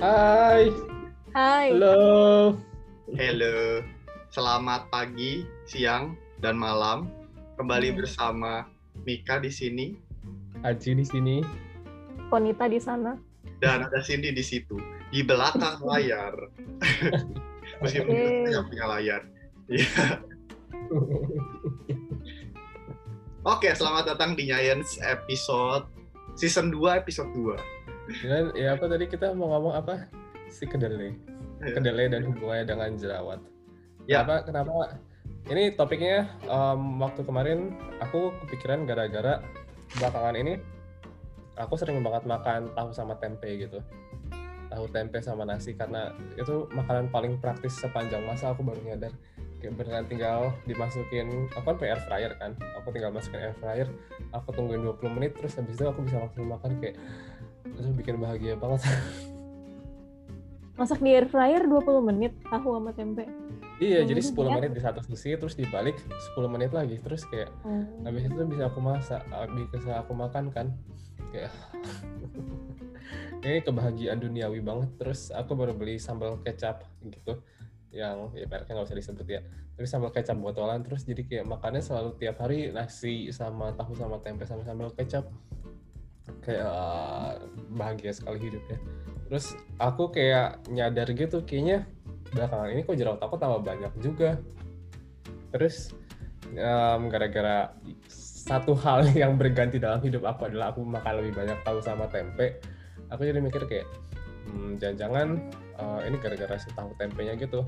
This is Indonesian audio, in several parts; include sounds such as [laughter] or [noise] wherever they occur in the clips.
Hai. Hai. Halo. Halo. Selamat pagi, siang, dan malam. Kembali Hmm. bersama Mika di sini Aji di sini. Konita di sana. dan ada Cindy di situ di belakang [laughs] layar. [laughs] Meskipun kita Yeay. nggak punya layar. Iya. [laughs] Oke, selamat datang di Giants episode season 2 episode 2. Dan ya apa tadi kita mau ngomong apa? Si kedelai. Kedelai dan hubungannya dengan jerawat. Ya. Kenapa? Kenapa? Ini topiknya em, waktu kemarin aku kepikiran gara-gara belakangan ini aku sering banget makan tahu sama tempe gitu. Tahu tempe sama nasi karena itu makanan paling praktis sepanjang masa aku baru nyadar. Kayak beneran tinggal dimasukin, aku kan pakai air fryer kan. Aku tinggal masukin air fryer, aku tungguin 20 menit terus habis itu aku bisa langsung makan kayak itu bikin bahagia banget. [laughs] Masak di air fryer 20 menit tahu sama tempe. Iya, jadi 10 ya. menit di satu sisi, terus dibalik 10 menit lagi, terus kayak Hmm. habis itu bisa aku masak, bisa aku makan kan, kayak [laughs] ini kebahagiaan duniawi banget. Terus aku baru beli sambal kecap gitu, yang ya mereknya nggak usah disebut ya, tapi sambal kecap botolan, terus jadi kayak makannya selalu tiap hari nasi sama tahu sama tempe sama sambal kecap, kayak ah, bahagia sekali hidupnya. Terus aku kayak nyadar gitu, kayaknya belakangan ini kok jerawat aku tambah banyak juga. Terus em, gara-gara satu hal [laughs] yang berganti dalam hidup aku adalah aku makan lebih banyak tahu sama tempe. Aku jadi mikir kayak, hmm, jangan-jangan eh, ini gara-gara si tahu tempenya gitu.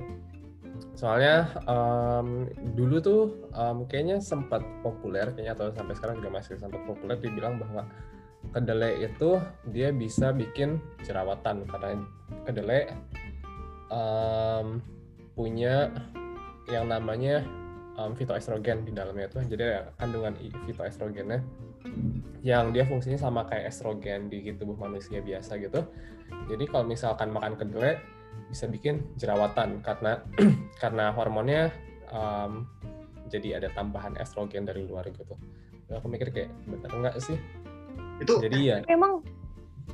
Soalnya em, dulu tuh em, kayaknya sempat populer, kayaknya atau sampai sekarang juga masih sempat populer dibilang bahwa kedelai itu dia bisa bikin jerawatan. Karena kedelai em, punya yang namanya um, fitoestrogen di dalamnya itu. Jadi kandungan fitoestrogennya. Yang dia fungsinya sama kayak estrogen di tubuh manusia biasa gitu. Jadi kalau misalkan makan kedelai bisa bikin jerawatan. Karena [clears throat] karena hormonnya um, jadi ada tambahan estrogen dari luar gitu. Lalu aku mikir kayak bener enggak sih Itu jadi ya Emang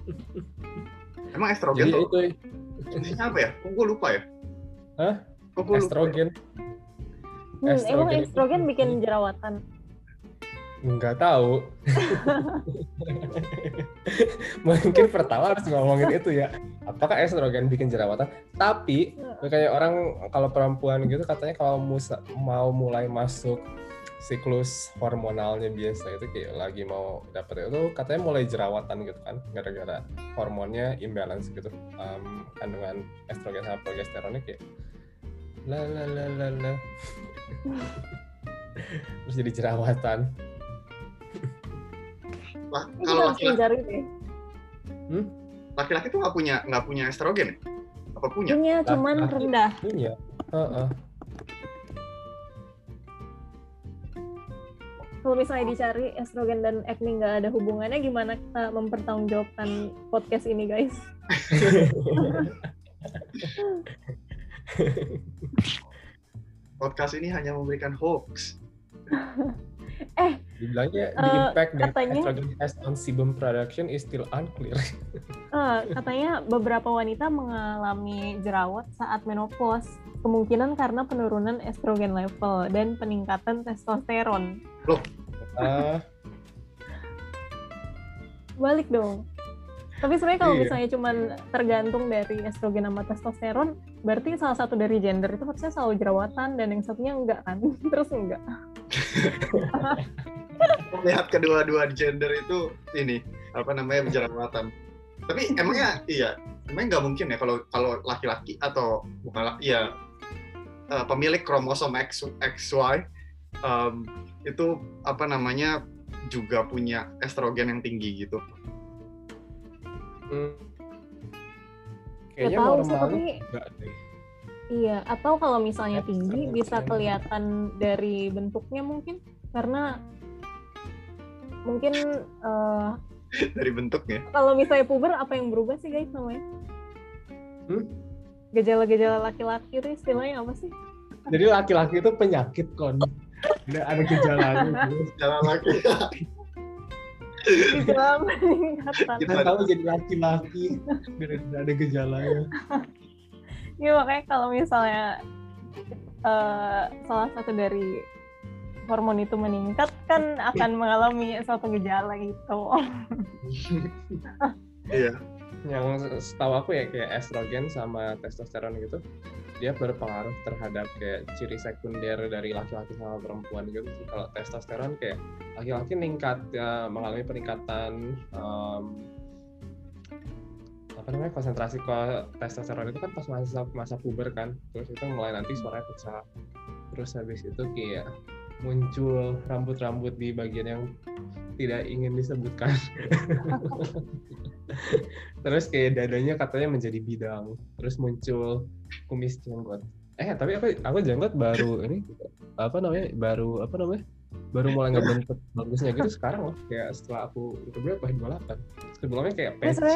[laughs] emang estrogen jadi tuh itu fungsinya apa ya? Kok gue lupa ya? Hah? Kok gue lupa? ya? estrogen hmm, emang Estrogen itu- bikin jerawatan. Nggak tahu. [laughs] Mungkin pertama harus ngomongin itu ya. Apakah estrogen bikin jerawatan? Tapi kayak orang kalau perempuan gitu katanya kalau musa- mau mulai masuk siklus hormonalnya biasa itu kayak lagi mau dapet itu katanya mulai jerawatan gitu kan gara-gara hormonnya imbalance gitu Em, kandungan estrogen sama progesteronnya kayak la la la la la [laughs] terus jadi jerawatan Ini kalau laki-laki mencari deh. laki-laki tuh nggak punya nggak punya estrogen ya? Apa punya? Punya cuman rendah. punya Heeh. Kalau misalnya dicari estrogen dan acne nggak ada hubungannya, gimana kita mempertanggungjawabkan podcast ini, guys? Podcast ini hanya memberikan hoax. [laughs] Dibilangnya the Eh, impact that katanya- estrogen has on sebum production is still unclear. [laughs] Eh, katanya beberapa wanita mengalami jerawat saat menopause, kemungkinan karena penurunan estrogen level dan peningkatan testosteron. Ah, Balik dong. Tapi sebenarnya kalau Iya. misalnya cuman tergantung dari estrogen sama testosteron, berarti salah satu dari gender itu harusnya selalu jerawatan dan yang satunya enggak kan? [laughs] Terus enggak. [laughs] Melihat kedua-dua gender itu ini apa namanya jerawatan. Tapi emangnya iya, emangnya nggak mungkin ya kalau kalau laki-laki atau bukan laki ya eh, pemilik kromosom X XY em, itu apa namanya juga punya estrogen yang tinggi gitu. hmm. Kayaknya tahu sih, tapi enggak deh. iya. Atau kalau misalnya Ya, tinggi sama bisa kelihatan dari bentuknya mungkin karena mungkin eh, Dari bentuknya. kalau misalnya puber apa yang berubah sih guys namanya? Hmm? Gejala-gejala laki-laki itu istilahnya apa sih? Jadi laki-laki itu penyakit kon. Tidak ada gejalanya. gitu. Jalan laki. gejala peningkatan Kita- tahu jadi laki-laki tidak ada gejalanya ya makanya kalau misalnya eh, salah satu dari hormon itu meningkat kan akan mengalami suatu gejala gitu Iya. yang setahu aku ya kayak estrogen sama testosteron gitu dia berpengaruh terhadap kayak ciri sekunder dari laki-laki sama perempuan gitu sih. kalau testosteron kayak laki-laki meningkat ya, mengalami peningkatan em, apa namanya konsentrasi ke testosteron itu kan pas masa masa puber kan terus itu mulai nanti suaranya pecah terus habis itu kayak muncul rambut-rambut di bagian yang tidak ingin disebutkan. [laughs] Terus kayak dadanya katanya menjadi bidang. Terus muncul kumis jenggot. Eh tapi aku aku jenggot baru ini apa namanya baru apa namanya baru mulai ngebentuk bagusnya gitu sekarang loh. Kayak setelah aku itu berapa 28 sebelumnya kayak Ya, gitu.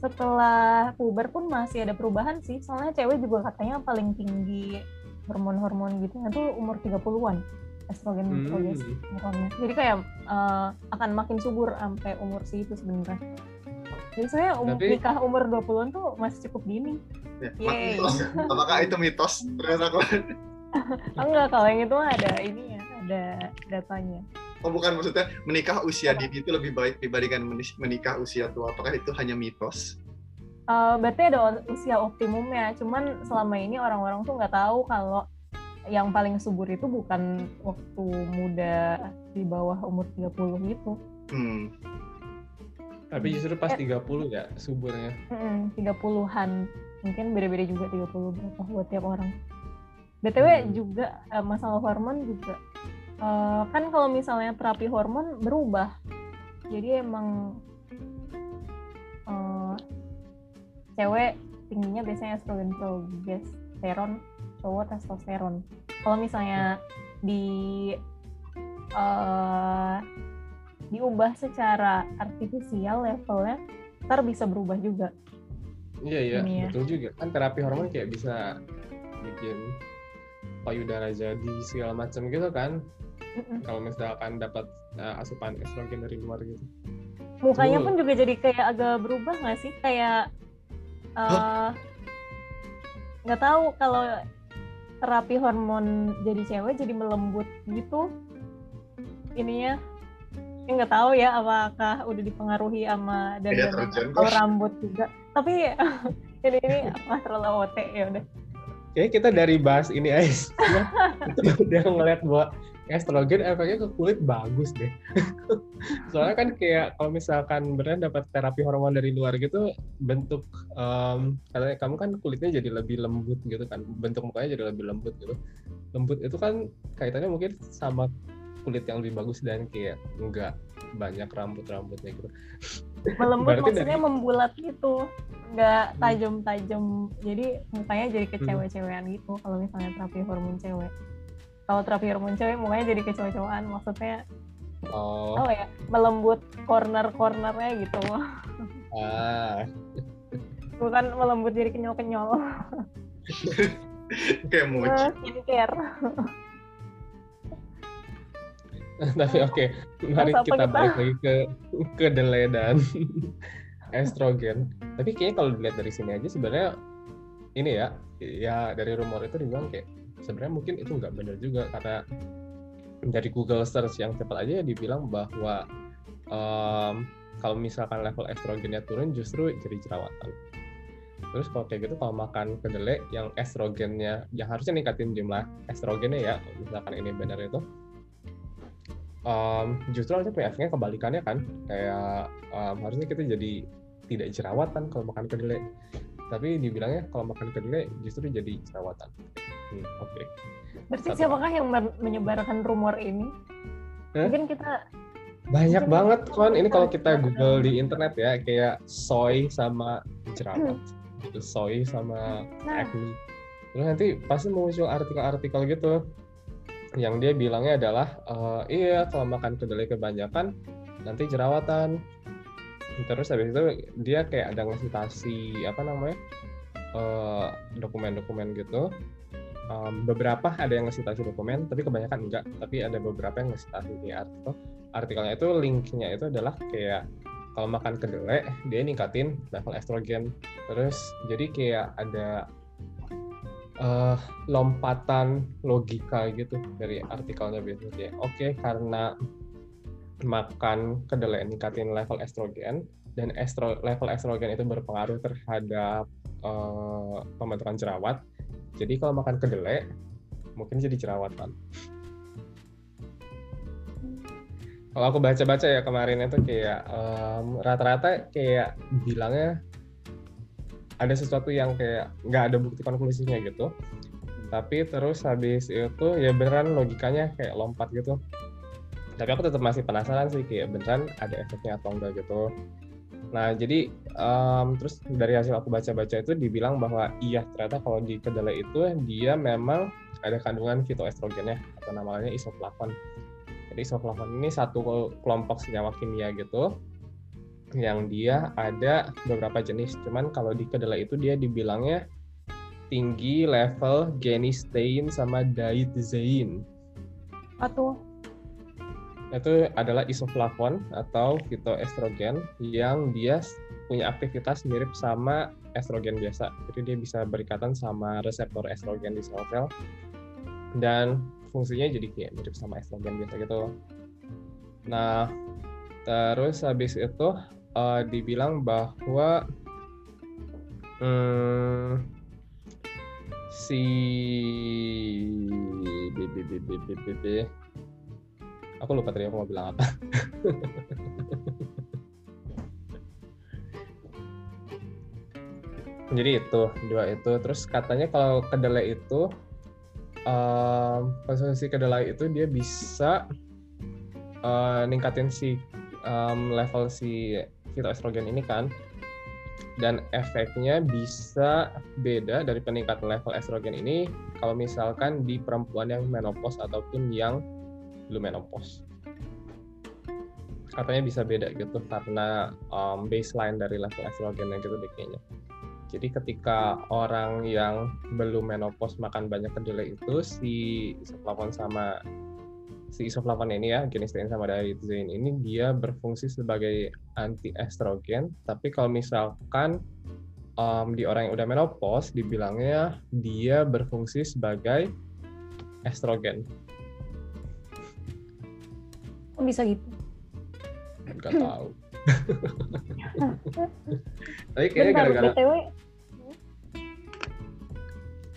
setelah puber pun masih ada perubahan sih. Soalnya cewek juga katanya paling tinggi hormon-hormon gitu itu umur 30-an estrogen Hmm. progesterone jadi kayak eh, akan makin subur sampai umur segitu sebenarnya jadi saya um, Tapi- nikah umur 20-an tuh masih cukup dini Ya, Yeay. Apakah itu mitos? Ternyata aku [laughs] enggak kalau yang itu ada ini ya ada datanya Oh bukan maksudnya menikah usia dini itu lebih baik dibandingkan menikah usia tua. Apakah itu hanya mitos? Eh, berarti ada usia optimumnya. Cuman selama ini orang-orang tuh nggak tahu kalau yang paling subur itu bukan waktu muda di bawah umur 30 gitu. Hmm. tapi justru pas Eh. 30 ya suburnya? Mm-mm, 30-an mungkin beda-beda juga 30 berapa buat tiap orang. Btw Hmm. juga eh, masalah hormon juga. Eh, kan kalau misalnya terapi hormon berubah. Jadi emang cewek tingginya biasanya estrogen progesteron cowok testosteron. Kalau misalnya di eh, diubah secara artifisial levelnya ntar bisa berubah juga. Iya iya Ini ya. betul juga. Kan terapi hormon kayak bisa bikin payudara jadi segala macam gitu kan. Mm-mm. kalau misalkan dapat uh, asupan estrogen dari luar gitu. Mukanya pun juga jadi kayak agak berubah nggak sih? Kayak eh, nggak tahu kalau terapi hormon jadi cewek jadi melembut gitu. Ininya ya nggak tahu ya apakah udah dipengaruhi sama dan atau rambut juga. Tapi [laughs] ini ini apa terlalu OT ya udah. Kayaknya kita dari bahas ini aja [laughs] itu udah ngeliat bahwa estrogen efeknya ke kulit bagus deh. [laughs] Soalnya kan kayak kalau misalkan beneran dapat terapi hormon dari luar gitu, bentuk em, katanya kamu kan kulitnya jadi lebih lembut gitu kan, bentuk mukanya jadi lebih lembut gitu. Lembut itu kan kaitannya mungkin sama kulit yang lebih bagus dan kayak enggak banyak rambut-rambutnya gitu. melembut Berarti maksudnya dari- membulat gitu nggak Hmm. tajam-tajam jadi mukanya jadi Hmm. kecewe-cewean gitu kalau misalnya terapi hormon cewek kalau terapi hormon cewek mukanya jadi kecewe-cewean maksudnya Oh, apa ya melembut corner-cornernya gitu. Ah, bukan melembut jadi kenyal-kenyal [laughs] Kayak skincare. [laughs] Tapi oke, mari Bahas apa kita kita? balik lagi ke kedelai dan [laughs] estrogen. Tapi kayaknya kalau dilihat dari sini aja sebenarnya ini ya, ya dari rumor itu dibilang kayak sebenarnya mungkin itu nggak benar juga karena dari Google search yang cepat aja dibilang bahwa em, kalau misalkan level estrogennya turun justru jadi jerawatan. Terus kalau kayak gitu kalau makan kedelai yang estrogennya yang harusnya ningkatin jumlah estrogennya ya, misalkan ini benar itu um, justru harusnya punya efeknya kebalikannya kan kayak um, harusnya kita jadi tidak jerawatan kalau makan kedelai tapi dibilangnya kalau makan kedelai justru jadi jerawatan hmm, oke. Berarti Satu. siapakah yang men- menyebarkan rumor ini? Hah? mungkin kita banyak Mungkin banget kan ini kalau kita google di internet ya kayak soy sama jerawat. Gitu soy sama nah. acne. Terus nanti pasti muncul artikel-artikel gitu yang dia bilangnya adalah eh, iya kalau makan kedelai kebanyakan nanti jerawatan terus habis itu dia kayak ada ngasih tasi apa namanya eh, dokumen-dokumen gitu um, beberapa ada yang nge-citasi dokumen, tapi kebanyakan enggak. Tapi ada beberapa yang nge-citasi di artikel. Artikelnya itu linknya itu adalah kayak kalau makan kedelai dia ningkatin level estrogen. Terus jadi kayak ada uh, lompatan logika gitu dari artikelnya biasanya oke okay, karena makan kedelai ningkatin level estrogen dan estro, level estrogen itu berpengaruh terhadap uh, pembentukan jerawat. Jadi kalau makan kedelai mungkin jadi jerawatan. Kalau aku baca-baca ya kemarin itu kayak um, rata-rata kayak bilangnya ada sesuatu yang kayak nggak ada bukti konklusinya gitu. Tapi terus habis itu ya beneran logikanya kayak lompat gitu tapi aku tetap masih penasaran sih kayak beneran ada efeknya atau enggak gitu. Nah jadi um, terus dari hasil aku baca-baca itu dibilang bahwa iya ternyata kalau di kedelai itu dia memang ada kandungan fitoestrogennya atau namanya isoflavon jadi isoflavon ini satu kelompok senyawa kimia gitu yang dia ada beberapa jenis. Cuman kalau di kedelai itu dia dibilangnya tinggi level genistein sama diethyzein atau itu adalah isoflavon atau fitoestrogen yang dia punya aktivitas mirip sama estrogen biasa. Jadi dia bisa berikatan sama reseptor estrogen di sel-sel dan fungsinya jadi kayak mirip sama estrogen biasa gitu. Nah, terus habis itu uh, dibilang bahwa hmm, si b, aku lupa tadi aku mau bilang apa. [laughs] Jadi itu dua itu. Terus katanya kalau kedelai itu um, konsumsi kedelai itu dia bisa uh, ningkatin si um, level si fitoestrogen ini kan. Dan efeknya bisa beda dari peningkatan level estrogen ini kalau misalkan di perempuan yang menopause ataupun yang belum menopause katanya bisa beda gitu karena um, baseline dari level estrogennya gitu deh kayaknya. Jadi ketika orang yang belum menopause makan banyak kedelai itu si isoflavon sama si isoflavon ini ya genistein sama diethyzein ini dia berfungsi sebagai anti estrogen. Tapi kalau misalkan um, di orang yang udah menopause dibilangnya dia berfungsi sebagai estrogen. Kok bisa gitu? Gak tahu. [laughs] Tapi kayaknya gara-gara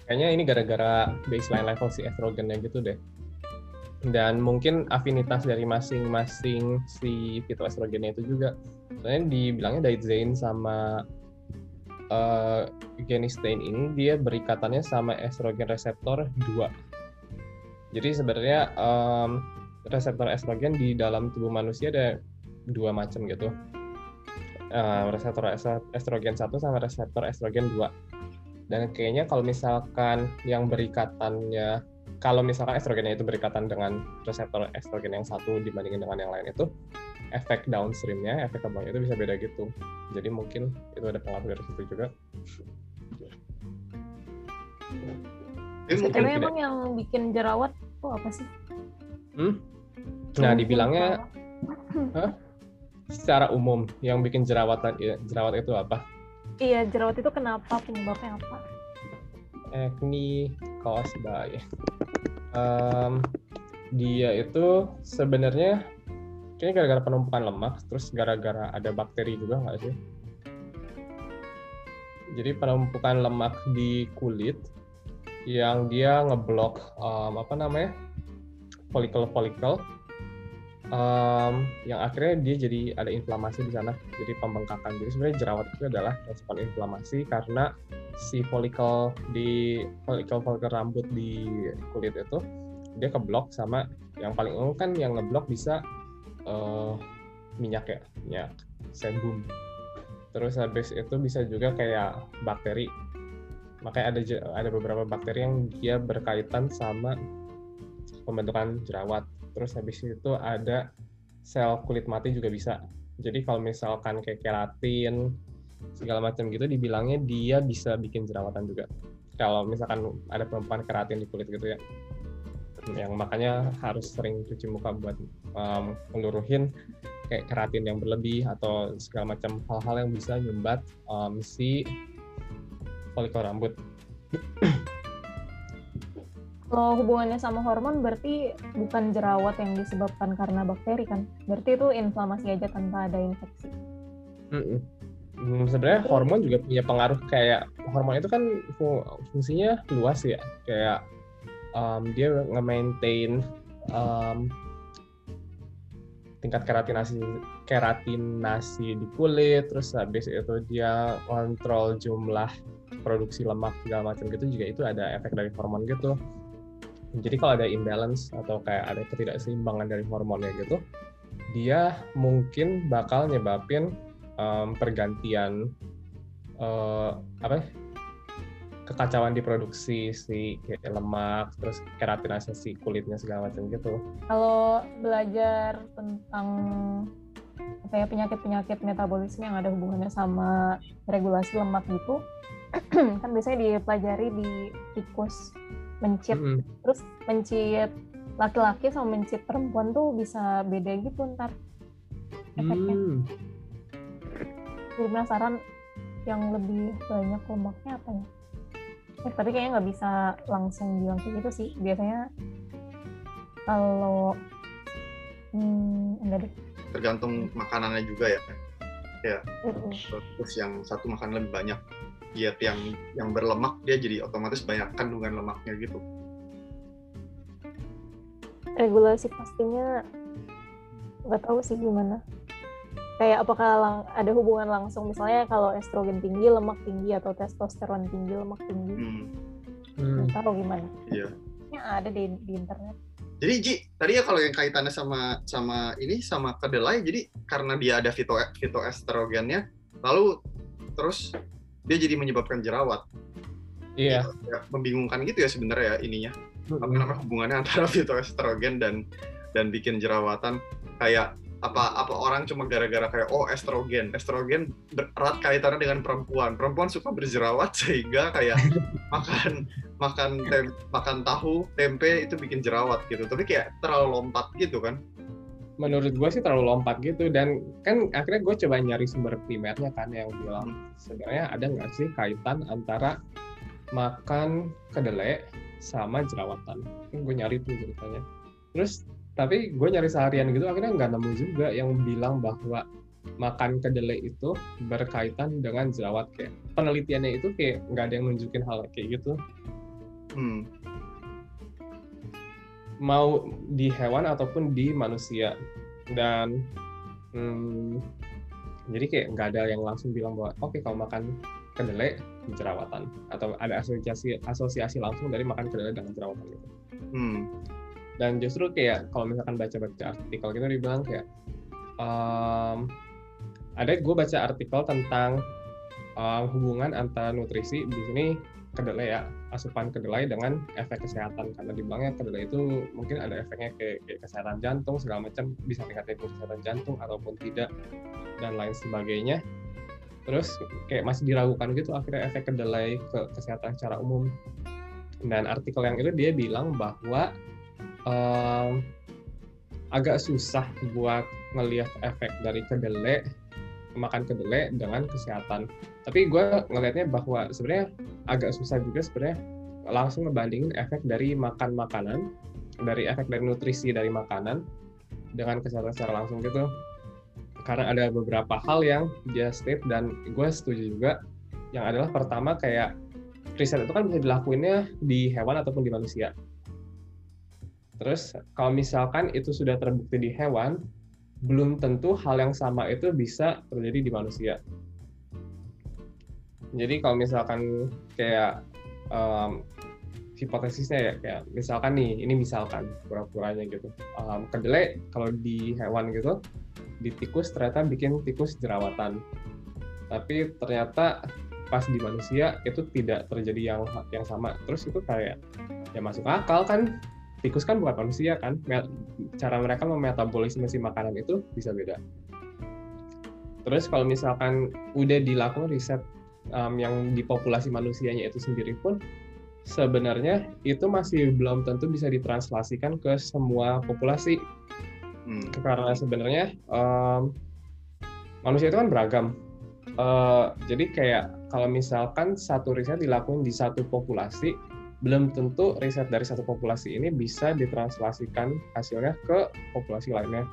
kayaknya ini gara-gara baseline level si estrogennya gitu deh. Dan mungkin afinitas dari masing-masing si fitoestrogennya itu juga. Soalnya dibilangnya diethyzein sama uh, genistein ini dia berikatannya sama estrogen reseptor 2. Jadi sebenarnya um, reseptor estrogen di dalam tubuh manusia ada dua macam gitu. Uh, reseptor estrogen satu sama reseptor estrogen 2. Dan kayaknya kalau misalkan yang berikatannya kalau misalkan estrogennya itu berikatan dengan reseptor estrogen yang satu dibandingin dengan yang lain itu efek downstreamnya, efek kembangnya itu bisa beda gitu. Jadi mungkin itu ada pengaruh dari situ juga. Tapi emang yang bikin jerawat itu apa sih? Hmm? Nah, dibilangnya [clears throat] huh? secara umum yang bikin jerawatan jerawat itu apa? Iya, jerawat itu kenapa? Penyebabnya apa? Acne caused by. Um, dia itu sebenarnya kayaknya gara-gara penumpukan lemak, terus gara-gara ada bakteri juga nggak sih? Jadi penumpukan lemak di kulit yang dia ngeblok um, apa namanya folikel-folikel um, yang akhirnya dia jadi ada inflamasi di sana, jadi pembengkakan. Jadi sebenarnya jerawat itu adalah respon inflamasi karena si folikel di folikel-folikel rambut di kulit itu dia keblok sama yang paling umum kan yang ngeblok bisa uh, minyak ya, minyak sebum. Terus habis itu bisa juga kayak bakteri. Makanya ada ada beberapa bakteri yang dia berkaitan sama pembentukan jerawat terus habis itu ada sel kulit mati juga bisa. Jadi kalau misalkan kayak keratin segala macam gitu dibilangnya dia bisa bikin jerawatan juga. Kalau misalkan ada perempuan keratin di kulit gitu ya. Yang makanya harus sering cuci muka buat um, meluruhin kayak keratin yang berlebih atau segala macam hal-hal yang bisa nyumbat um, si folikel rambut. [clears throat] Kalau hubungannya sama hormon berarti bukan jerawat yang disebabkan karena bakteri kan? Berarti itu inflamasi aja tanpa ada infeksi. Mm -mm. Sebenarnya hormon juga punya pengaruh kayak hormon itu kan fungsinya luas ya kayak um, dia nge-maintain um, tingkat keratinasi keratinasi di kulit terus habis itu dia kontrol jumlah produksi lemak segala macam gitu juga itu ada efek dari hormon gitu jadi kalau ada imbalance atau kayak ada ketidakseimbangan dari hormonnya gitu dia mungkin bakal nyebabin um, pergantian uh, apa ya, kekacauan di produksi si lemak terus keratinasi si kulitnya segala macam gitu. Kalau belajar tentang ya penyakit-penyakit metabolisme yang ada hubungannya sama regulasi lemak gitu, [clears throat] kan biasanya dipelajari di tikus mencit, mm -hmm. terus mencit laki-laki sama mencit perempuan tuh bisa beda gitu ntar efeknya. Hmm. Jadi penasaran yang lebih banyak lemaknya apa ya? Eh, tapi kayaknya nggak bisa langsung bilang kayak gitu sih. Biasanya kalau hmm, enggak deh. Tergantung makanannya juga ya. Ya terus yang satu makan lebih banyak diet yang yang berlemak dia jadi otomatis banyak kandungan lemaknya gitu. Regulasi pastinya nggak tahu sih gimana. Kayak apakah lang ada hubungan langsung? Misalnya kalau estrogen tinggi lemak tinggi atau testosteron tinggi lemak tinggi. Hmm. Hmm. tahu gimana. Iya. Ya ada di, di internet. Jadi Ji tadi ya kalau yang kaitannya sama sama ini sama kedelai jadi karena dia ada fito fitoestrogennya lalu terus dia jadi menyebabkan jerawat. Iya. Ya, membingungkan gitu ya sebenarnya ya ininya. Apa namanya hubungannya [laughs] antara fitoestrogen dan dan bikin jerawatan. Kayak apa apa orang cuma gara-gara kayak oh estrogen. Estrogen erat kaitannya dengan perempuan. Perempuan suka berjerawat [laughs] sehingga kayak [laughs] makan makan tem, makan tahu tempe itu bikin jerawat gitu. Tapi kayak terlalu lompat gitu kan menurut gue sih terlalu lompat gitu. Dan kan akhirnya gue coba nyari sumber primernya kan yang bilang hmm. sebenarnya ada nggak sih kaitan antara makan kedelai sama jerawatan? Kan gue nyari tuh ceritanya. Terus tapi gue nyari seharian gitu akhirnya nggak nemu juga yang bilang bahwa makan kedelai itu berkaitan dengan jerawat. Kayak penelitiannya itu kayak nggak ada yang nunjukin hal kayak gitu. Hmm. Mau di hewan ataupun di manusia. Dan hmm, jadi kayak nggak ada yang langsung bilang bahwa oke okay, kalau makan kedelai jerawatan. Atau ada asosiasi asosiasi langsung dari makan kedelai dengan jerawatan gitu. Hmm. Dan justru kayak kalau misalkan baca-baca artikel gitu dibilang kayak um, ada gue baca artikel tentang um, hubungan antara nutrisi di sini kedelai ya asupan kedelai dengan efek kesehatan. Karena dibilangnya kedelai itu mungkin ada efeknya kayak kesehatan jantung segala macam. Bisa tingkatin kesehatan jantung ataupun tidak dan lain sebagainya. Terus kayak masih diragukan gitu akhirnya efek kedelai ke kesehatan secara umum. Dan artikel yang itu dia bilang bahwa um, agak susah buat ngelihat efek dari kedelai makan kedelai dengan kesehatan. Tapi gue ngelihatnya bahwa sebenarnya agak susah juga sebenarnya langsung ngebandingin efek dari makan makanan, dari efek dari nutrisi dari makanan dengan kesehatan secara langsung gitu. Karena ada beberapa hal yang dia state dan gue setuju juga. Yang adalah pertama kayak riset itu kan bisa dilakuinnya di hewan ataupun di manusia Terus kalau misalkan itu sudah terbukti di hewan, belum tentu hal yang sama itu bisa terjadi di manusia. Jadi kalau misalkan kayak um, hipotesisnya ya kayak misalkan nih ini misalkan pura-puranya gitu. Um, kedelai kalau di hewan gitu di tikus ternyata bikin tikus jerawatan. Tapi ternyata pas di manusia itu tidak terjadi yang yang sama. Terus itu kayak ya masuk akal kan. Tikus kan bukan manusia kan. Cara mereka memetabolisme si makanan itu bisa beda. Terus kalau misalkan udah dilakukan riset um, yang di populasi manusianya itu sendiri pun sebenarnya itu masih belum tentu bisa ditranslasikan ke semua populasi Hmm. karena sebenarnya em, manusia itu kan beragam. Eh, jadi kayak kalau misalkan satu riset dilakukan di satu populasi, belum tentu riset dari satu populasi ini bisa ditranslasikan hasilnya ke populasi lainnya.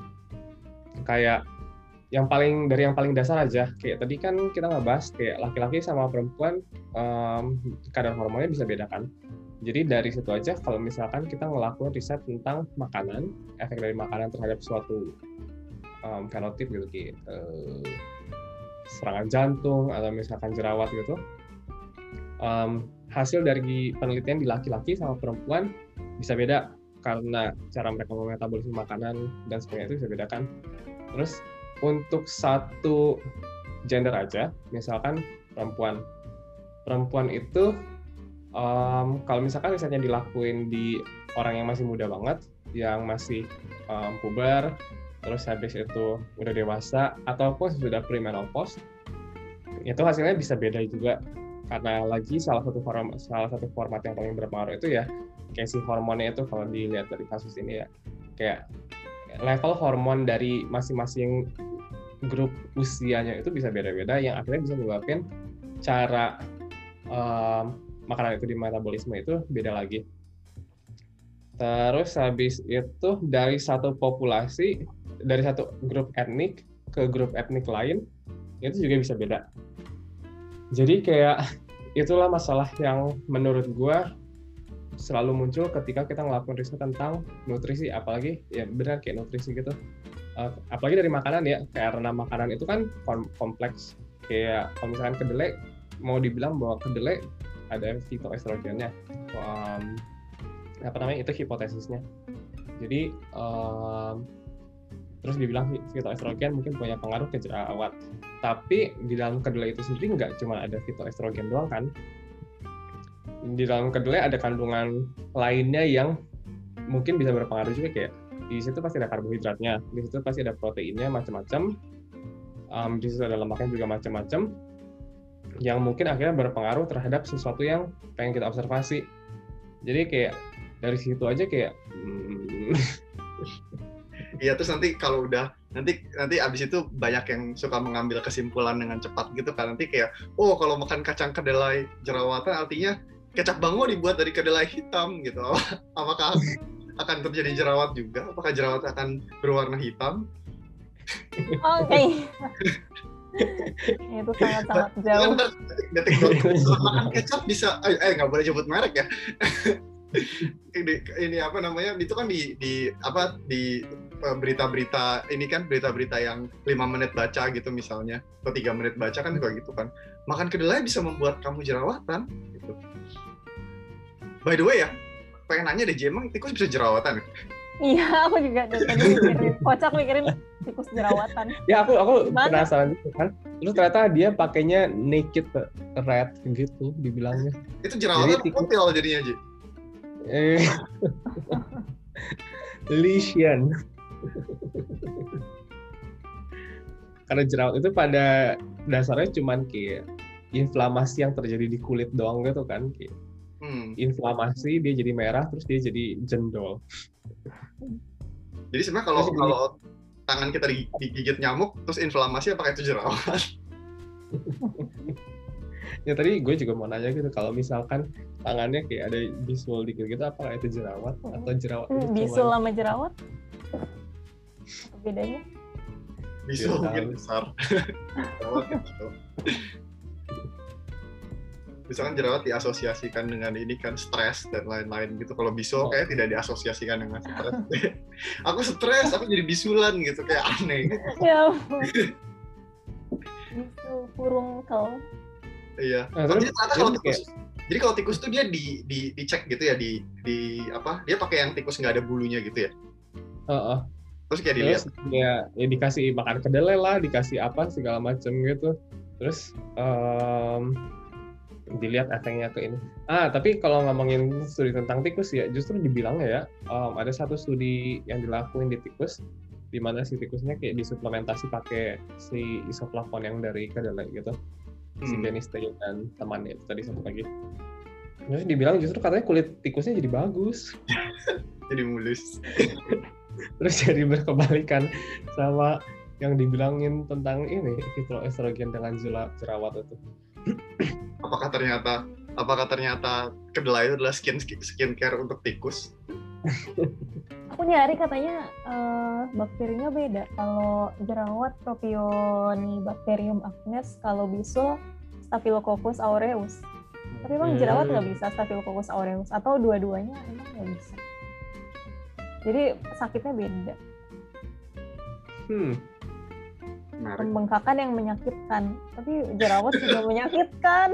Kayak yang paling dari yang paling dasar aja, kayak tadi kan kita ngebahas kayak laki-laki sama perempuan em, kadar hormonnya bisa beda kan. Jadi dari situ aja kalau misalkan kita ngelakuin riset tentang makanan, efek dari makanan terhadap suatu um, fenotip gitu kayak eh, serangan jantung atau misalkan jerawat gitu. Um, hasil dari penelitian di laki-laki sama perempuan bisa beda karena cara mereka memetabolisme makanan dan sebagainya itu bisa beda kan. Terus untuk satu gender aja, misalkan perempuan, perempuan itu um, kalau misalkan risetnya dilakuin di orang yang masih muda banget, yang masih um, puber, terus habis itu udah dewasa, ataupun sudah premenopause, itu hasilnya bisa beda juga. Karena lagi salah satu form, salah satu format yang paling berpengaruh itu ya kayak si hormonnya itu kalau dilihat dari kasus ini ya kayak level hormon dari masing-masing grup usianya itu bisa beda-beda yang akhirnya bisa menyebabkan cara um, makanan itu di metabolisme itu beda lagi. Terus habis itu dari satu populasi, dari satu grup etnik ke grup etnik lain, itu juga bisa beda. Jadi kayak [laughs] itulah masalah yang menurut gua selalu muncul ketika kita ngelakuin riset tentang nutrisi, apalagi ya benar kayak nutrisi gitu. Uh, apalagi dari makanan ya, karena makanan itu kan kom- kompleks. Kayak kalau misalkan kedelai, mau dibilang bahwa kedelai ada fitoestrogennya. Um, apa namanya itu hipotesisnya. Jadi um, terus dibilang fitoestrogen mungkin punya pengaruh ke jerawat. Tapi di dalam kedelai itu sendiri nggak cuma ada fitoestrogen doang kan. Di dalam kedelai ada kandungan lainnya yang mungkin bisa berpengaruh juga kayak di situ pasti ada karbohidratnya, di situ pasti ada proteinnya macam-macam, um, di situ ada lemaknya juga macam-macam. Yang mungkin akhirnya berpengaruh terhadap sesuatu yang pengen kita observasi. Jadi kayak dari situ aja kayak hmm, [laughs] Iya terus nanti kalau udah nanti nanti abis itu banyak yang suka mengambil kesimpulan dengan cepat gitu kan. Nanti kayak oh kalau makan kacang kedelai jerawatan artinya kecap bango dibuat dari kedelai hitam gitu. [laughs] Apakah akan terjadi jerawat juga? Apakah jerawat akan berwarna hitam? Oke. [laughs] itu sangat-sangat jauh. Detik makan kecap bisa eh eh, nggak boleh sebut merek ya. [laughs] Ini, ini apa namanya? Itu kan di di apa di eh, berita-berita ini kan berita-berita yang lima menit baca gitu misalnya atau tiga menit baca kan juga gitu kan. Makan kedelai bisa membuat kamu jerawatan gitu. By the way ya pengen nanya deh emang tikus bisa jerawatan Iya, aku juga dari tadi mikirin. Kocak mikirin tikus jerawatan. ya aku aku Gimana? penasaran juga kan. Terus ternyata dia pakainya naked red gitu dibilangnya. itu jerawatan Jadi tikus- kutil jadinya Ji Eh, lesion. Karena jerawat itu pada dasarnya cuman kayak inflamasi yang terjadi di kulit doang gitu kan kayak hmm. inflamasi dia jadi merah terus dia jadi jendol jadi sebenarnya kalau kalau tangan kita di- digigit nyamuk terus inflamasi apakah itu jerawat [laughs] ya tadi gue juga mau nanya gitu kalau misalkan tangannya kayak ada bisul dikit gitu apakah itu jerawat atau jerawat itu Hmm, cuman- Bisul sama jerawat? Apa bedanya? bisul mungkin besar [laughs] jerawat gitu. Misalkan jerawat diasosiasikan dengan ini kan stres dan lain-lain gitu kalau bisul Oh. kayak tidak diasosiasikan dengan stres [laughs] aku stres aku jadi bisulan gitu kayak aneh Ya ampun. Bisul burung kau. iya Nah, Tapi terus ternyata kalau tikus jadi kalau tikus tuh dia di di dicek gitu ya di di apa dia pakai yang tikus nggak ada bulunya gitu ya Heeh. terus kayak dilihat terus ya, ya dikasih makan kedelai lah dikasih apa segala macam gitu terus em, dilihat efeknya ke ini ah tapi kalau ngomongin studi tentang tikus ya justru dibilangnya ya em, ada satu studi yang dilakuin di tikus di mana si tikusnya kayak disuplementasi pakai si isoflavon yang dari kedelai gitu si Hmm. Dennis Tay dan temannya itu tadi satu lagi Terus dibilang justru katanya kulit tikusnya jadi bagus. [laughs] Jadi mulus. [laughs] Terus jadi berkebalikan sama yang dibilangin tentang ini fitoestrogen dengan jerawat itu. [clears throat] Apakah ternyata apakah ternyata kedelai itu adalah skin skincare untuk tikus? Aku nyari katanya eh, bakterinya beda. Kalau jerawat Propionibacterium acnes, kalau bisul Staphylococcus aureus. Tapi emang jerawat Hmm. nggak bisa Staphylococcus aureus atau dua-duanya emang nggak bisa. Jadi sakitnya beda. Hmm. Menarik. Pembengkakan yang menyakitkan. Tapi jerawat juga [laughs] menyakitkan.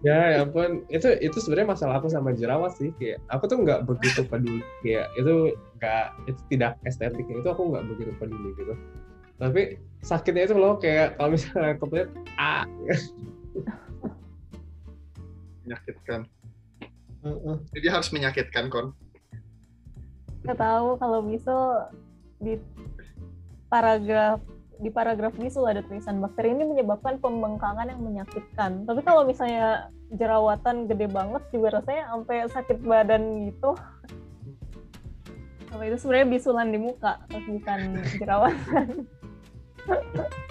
Ya, ya ampun, itu itu sebenarnya masalah aku sama jerawat sih. Kayak aku tuh nggak begitu peduli. Kayak itu nggak itu tidak estetik. Itu aku nggak begitu peduli gitu. Tapi sakitnya itu loh kayak kalau misalnya aku lihat ah, [laughs] Menyakitkan. Heeh. Jadi harus menyakitkan kon. Nggak tahu kalau bisul di paragraf di paragraf bisul ada tulisan bakteri ini menyebabkan pembengkakan yang menyakitkan. Tapi kalau misalnya jerawatan gede banget juga rasanya sampai sakit badan gitu. Kalau itu sebenarnya bisulan di muka, bukan jerawatan. [laughs]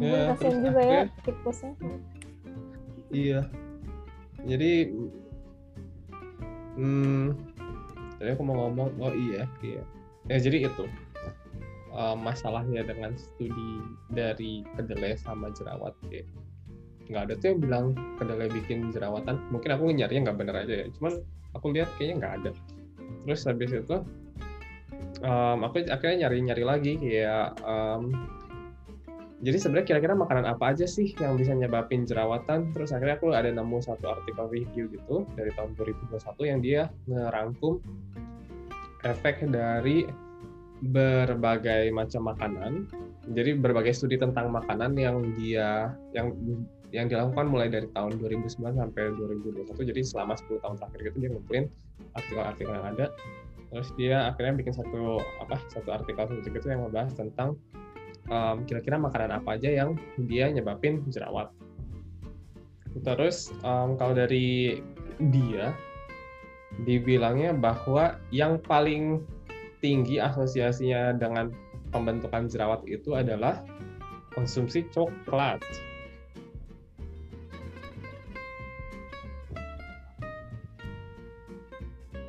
Ya, kasihan juga ya tikusnya. Iya. Jadi hmm tadi aku mau ngomong oh iya iya. Ya jadi itu eh, masalahnya dengan studi dari kedelai sama jerawat kayak nggak ada tuh yang bilang kedelai bikin jerawatan. Mungkin aku nyarinya nggak bener aja ya. Cuman aku lihat kayaknya nggak ada. Terus habis itu em, aku akhirnya nyari-nyari lagi kayak em, jadi sebenarnya kira-kira makanan apa aja sih yang bisa nyebabin jerawatan? Terus akhirnya aku ada nemu satu artikel review gitu dari tahun 2021 yang dia ngerangkum efek dari berbagai macam makanan. Jadi berbagai studi tentang makanan yang dia yang yang dilakukan mulai dari tahun 2009 sampai 2021. Jadi selama 10 tahun terakhir gitu dia ngumpulin artikel-artikel yang ada. Terus dia akhirnya bikin satu apa satu artikel gitu yang membahas tentang um, kira-kira makanan apa aja yang dia nyebabin jerawat. Terus um, kalau dari dia dibilangnya bahwa yang paling tinggi asosiasinya dengan pembentukan jerawat itu adalah konsumsi coklat.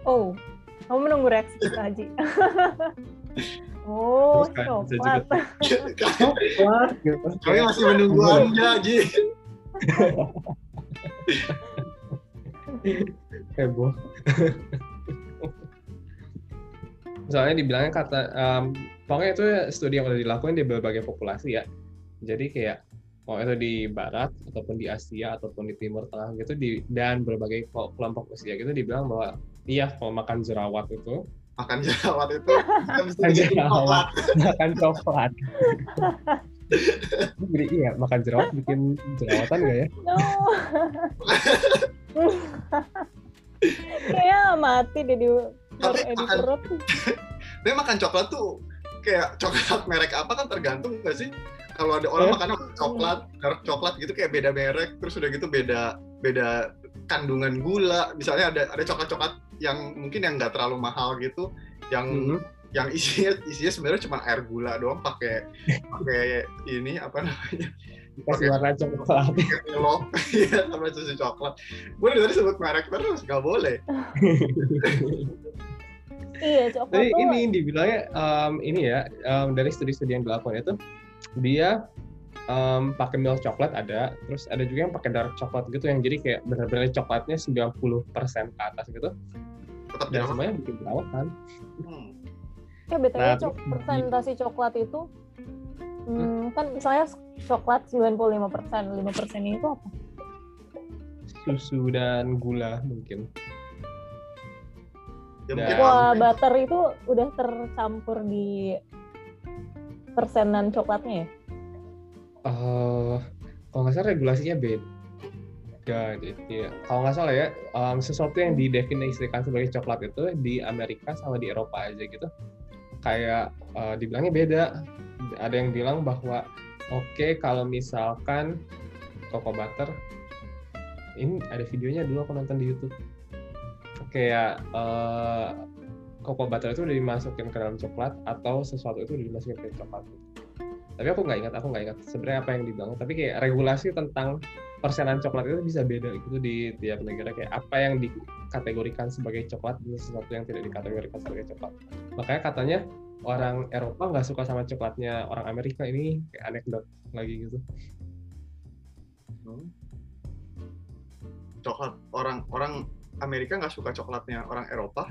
Oh, kamu menunggu reaksi kita Haji. [laughs] oh, bisa coklat. Coklat gitu. Kami masih menunggu. Anda, Ji. [laughs] heboh. [laughs] Soalnya dibilangnya kata, um, pokoknya itu studi yang udah dilakukan di berbagai populasi ya. Jadi kayak mau itu di Barat ataupun di Asia ataupun di Timur Tengah gitu di dan berbagai kelo- kelompok usia gitu dibilang bahwa iya kalau makan jerawat itu Makan jerawat itu Makan jerawat. makan coklat. [laughs] Jadi iya makan jerawat bikin jerawatan gak ya? No. [laughs] Kayaknya mati deh di, di makan- perut. [laughs] Tapi makan coklat tuh kayak coklat merek apa kan tergantung nggak sih? Kalau ada orang Eh. makan coklat, merek coklat gitu kayak beda merek, terus udah gitu beda beda kandungan gula. Misalnya ada ada coklat-coklat yang mungkin yang nggak terlalu mahal gitu, yang Mhm. yang isinya isinya sebenarnya cuma air gula doang pakai pakai ini apa namanya Dikasih warna coklat. pakai Milo ya sama susu coklat gue dari tadi sebut merek terus nggak boleh [laughs] Iya, coklat Jadi ini dibilangnya um, ini ya um, dari studi-studi yang dilakukan itu dia um, pakai milk coklat ada, terus ada juga yang pakai dark coklat gitu yang jadi kayak benar-benar coklatnya 90% ke atas gitu. tetap Dan semuanya bikin jerawatan. Hmm. ya BTW Nah, cok persentase coklat itu hmm, kan misalnya coklat 95%, 5% itu apa? Susu dan gula mungkin. ya Dan- mungkin Wah, butter itu udah tercampur di persenan coklatnya ya? eh kalau nggak salah regulasinya beda deh. Iya. Kalau nggak salah ya, um, sesuatu yang didefinisikan sebagai coklat itu di Amerika sama di Eropa aja gitu. Kayak uh, dibilangnya beda. Ada yang bilang bahwa oke kalau misalkan cocoa butter ini ada videonya dulu aku nonton di YouTube. Kayak eh, cocoa butter itu udah dimasukin ke dalam coklat atau sesuatu itu udah dimasukin ke coklat. Tapi aku nggak ingat aku nggak ingat sebenarnya apa yang dibilang. Tapi kayak regulasi tentang persenan coklat itu bisa beda gitu di tiap negara. Kayak apa yang dikategorikan sebagai coklat dan sesuatu yang tidak dikategorikan sebagai coklat. Makanya katanya orang Eropa nggak suka sama coklatnya orang Amerika ini kayak anekdot lagi gitu Hmm. Coklat orang orang Amerika nggak suka coklatnya orang Eropa.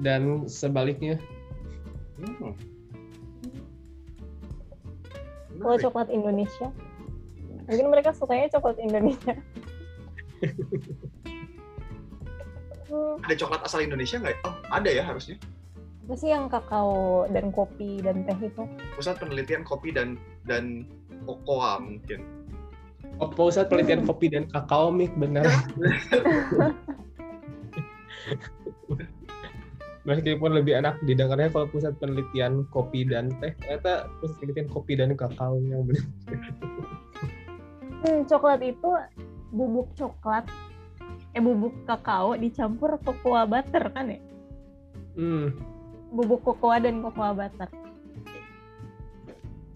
dan sebaliknya Hmm. Kalau coklat Indonesia, mungkin mereka sukanya coklat Indonesia. [laughs] Ada coklat asal Indonesia nggak? ya? Oh, ada ya harusnya. Apa sih yang kakao dan kopi dan teh itu? Pusat penelitian kopi dan dan kokoa mungkin. oh pusat penelitian kopi dan kakao mik benar [laughs] meskipun lebih enak didengarnya kalau pusat penelitian kopi dan teh ternyata pusat penelitian kopi dan kakao yang benar Hmm, coklat itu bubuk coklat, eh bubuk kakao dicampur cocoa butter kan ya? hmm. Bubuk cocoa dan cocoa butter.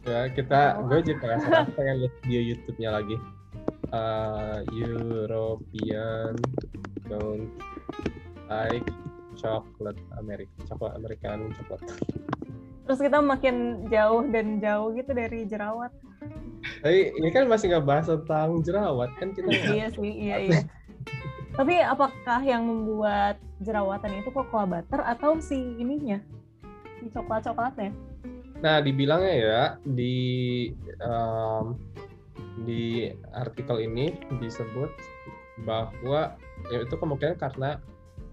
ya kita gue [laughs] jadi penasaran pengen lihat video YouTube-nya lagi Eh, European don't like chocolate America coklat American coklat Terus kita makin jauh dan jauh gitu dari jerawat. tapi ini kan masih nggak bahas tentang jerawat kan kita iya sih, iya iya. Tapi apakah yang membuat jerawatan itu cocoa butter atau si ininya? Si coklat-coklatnya? Nah, dibilangnya ya di em, di artikel ini disebut bahwa ya itu kemungkinan karena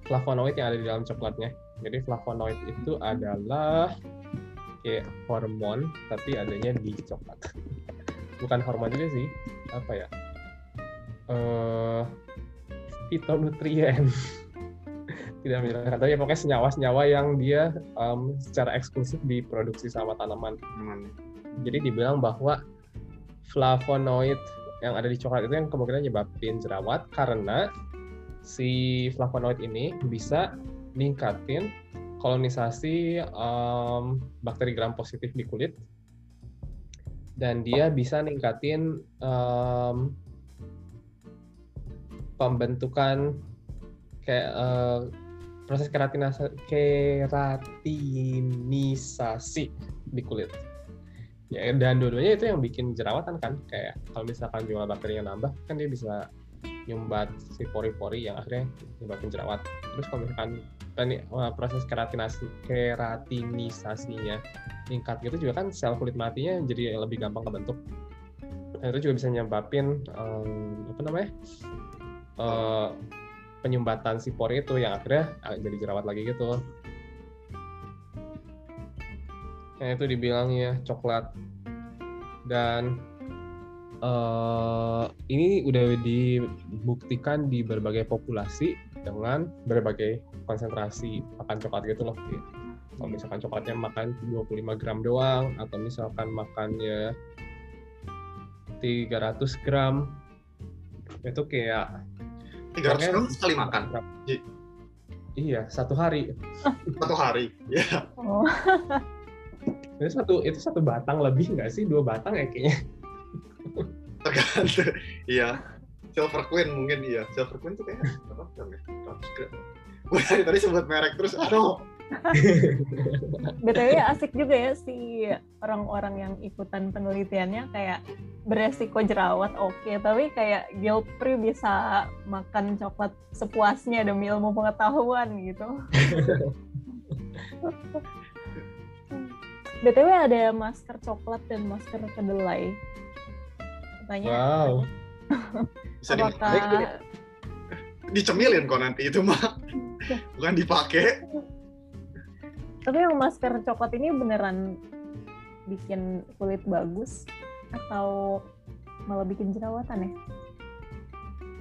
flavonoid yang ada di dalam coklatnya. Jadi flavonoid itu adalah kayak hormon tapi adanya di coklat. Bukan hormon juga sih, apa ya? Eh fitonutrien. [laughs] Tidak menjelaskan, tapi ya pokoknya senyawa-senyawa yang dia em, secara eksklusif diproduksi sama tanaman Namanya. jadi dibilang bahwa flavonoid yang ada di coklat itu yang kemungkinan nyebabin jerawat karena si flavonoid ini bisa ningkatin kolonisasi em, bakteri gram positif di kulit dan dia bisa ningkatin em, pembentukan kayak eh, proses keratinasa, keratinisasi di kulit. Ya dan dua-duanya itu yang bikin jerawatan kan kayak kalau misalkan jumlah bakterinya nambah kan dia bisa nyumbat si pori-pori yang akhirnya nyebabin jerawat. Terus kalau misalkan eh, proses keratinasi keratinisasinya meningkat gitu juga kan sel kulit matinya jadi lebih gampang kebentuk. Dan itu juga bisa nyebabin em, apa namanya eh, penyumbatan si pori itu yang akhirnya ah, jadi jerawat lagi gitu. Yang itu dibilangnya coklat. Dan eh, ini udah dibuktikan di berbagai populasi dengan berbagai konsentrasi makan coklat gitu loh. Kalau misalkan coklatnya makan 25 gram doang atau misalkan makannya 300 gram itu kayak 300 gram sekali makan iya satu hari satu hari. Ya. Oh, [laughs] itu satu itu satu batang lebih nggak sih dua batang ya kayaknya Tergantung. Iya. Silver Queen mungkin iya. Silver Queen tuh kayak berapa gram ya? 100 gram. Gue dari tadi sebut merek terus. Aduh. [laughs] BTW asik juga ya si orang-orang yang ikutan penelitiannya kayak beresiko jerawat oke, tapi kayak guilt free bisa makan coklat sepuasnya demi ilmu pengetahuan gitu. [laughs] BTW ada masker coklat dan masker kedelai. Tanya wow [laughs] Bisa di- apakah dicemilin kok nanti itu mah. Bukan dipakai. Tapi yang masker coklat ini beneran bikin kulit bagus atau malah bikin jerawatan ya?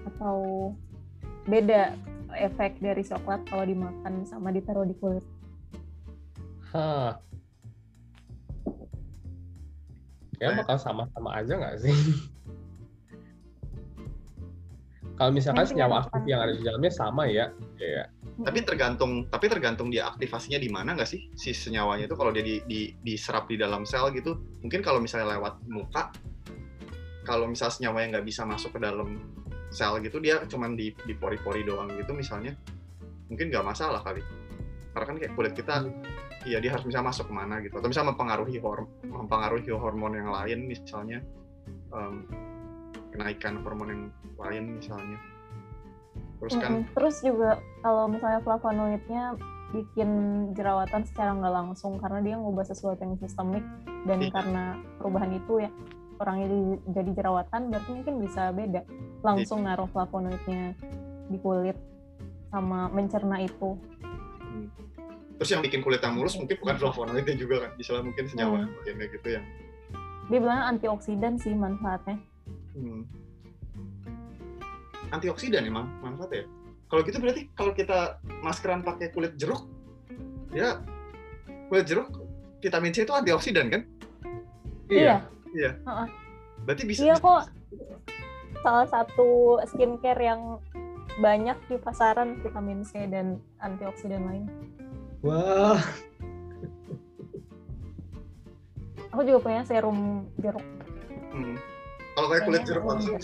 Atau beda efek dari coklat kalau dimakan sama ditaruh di kulit? Hah. Ya bakal sama-sama aja nggak sih? [laughs] kalau misalkan Nanti senyawa aktif yang ada di dalamnya sama ya kayak Tapi tergantung tapi tergantung dia aktivasinya di mana nggak sih? Si senyawanya itu kalau dia di, di, diserap di dalam sel gitu. Mungkin kalau misalnya lewat muka kalau misalnya senyawanya nggak bisa masuk ke dalam sel gitu dia cuman di di pori-pori doang gitu misalnya mungkin nggak masalah kali. Karena kan kayak kulit kita iya dia harus bisa masuk ke mana gitu. Atau bisa mempengaruhi horm mempengaruhi hormon yang lain misalnya em, kenaikan hormon yang lain misalnya terus kan Mm-mm. Terus juga kalau misalnya flavonoidnya bikin jerawatan secara nggak langsung karena dia ngubah sesuatu yang sistemik dan Iya. karena perubahan itu ya orangnya jadi- jerawatan berarti mungkin bisa beda langsung naruh flavonoidnya di kulit sama mencerna itu. terus yang bikin kulitnya mulus mungkin bukan flavonoidnya juga kan misalnya mungkin senyawa Hmm. kayak gitu yang Dia bilang antioksidan sih manfaatnya. hmm, antioksidan emang manfaatnya ya kalau gitu berarti kalau kita maskeran pakai kulit jeruk ya kulit jeruk vitamin C itu antioksidan kan Iya. berarti bisa Iya kok. Salah satu skincare yang banyak di pasaran vitamin C dan antioksidan lain. wah Aku juga punya serum jeruk. Hmm. kalau kayak kulit jeruk langsung.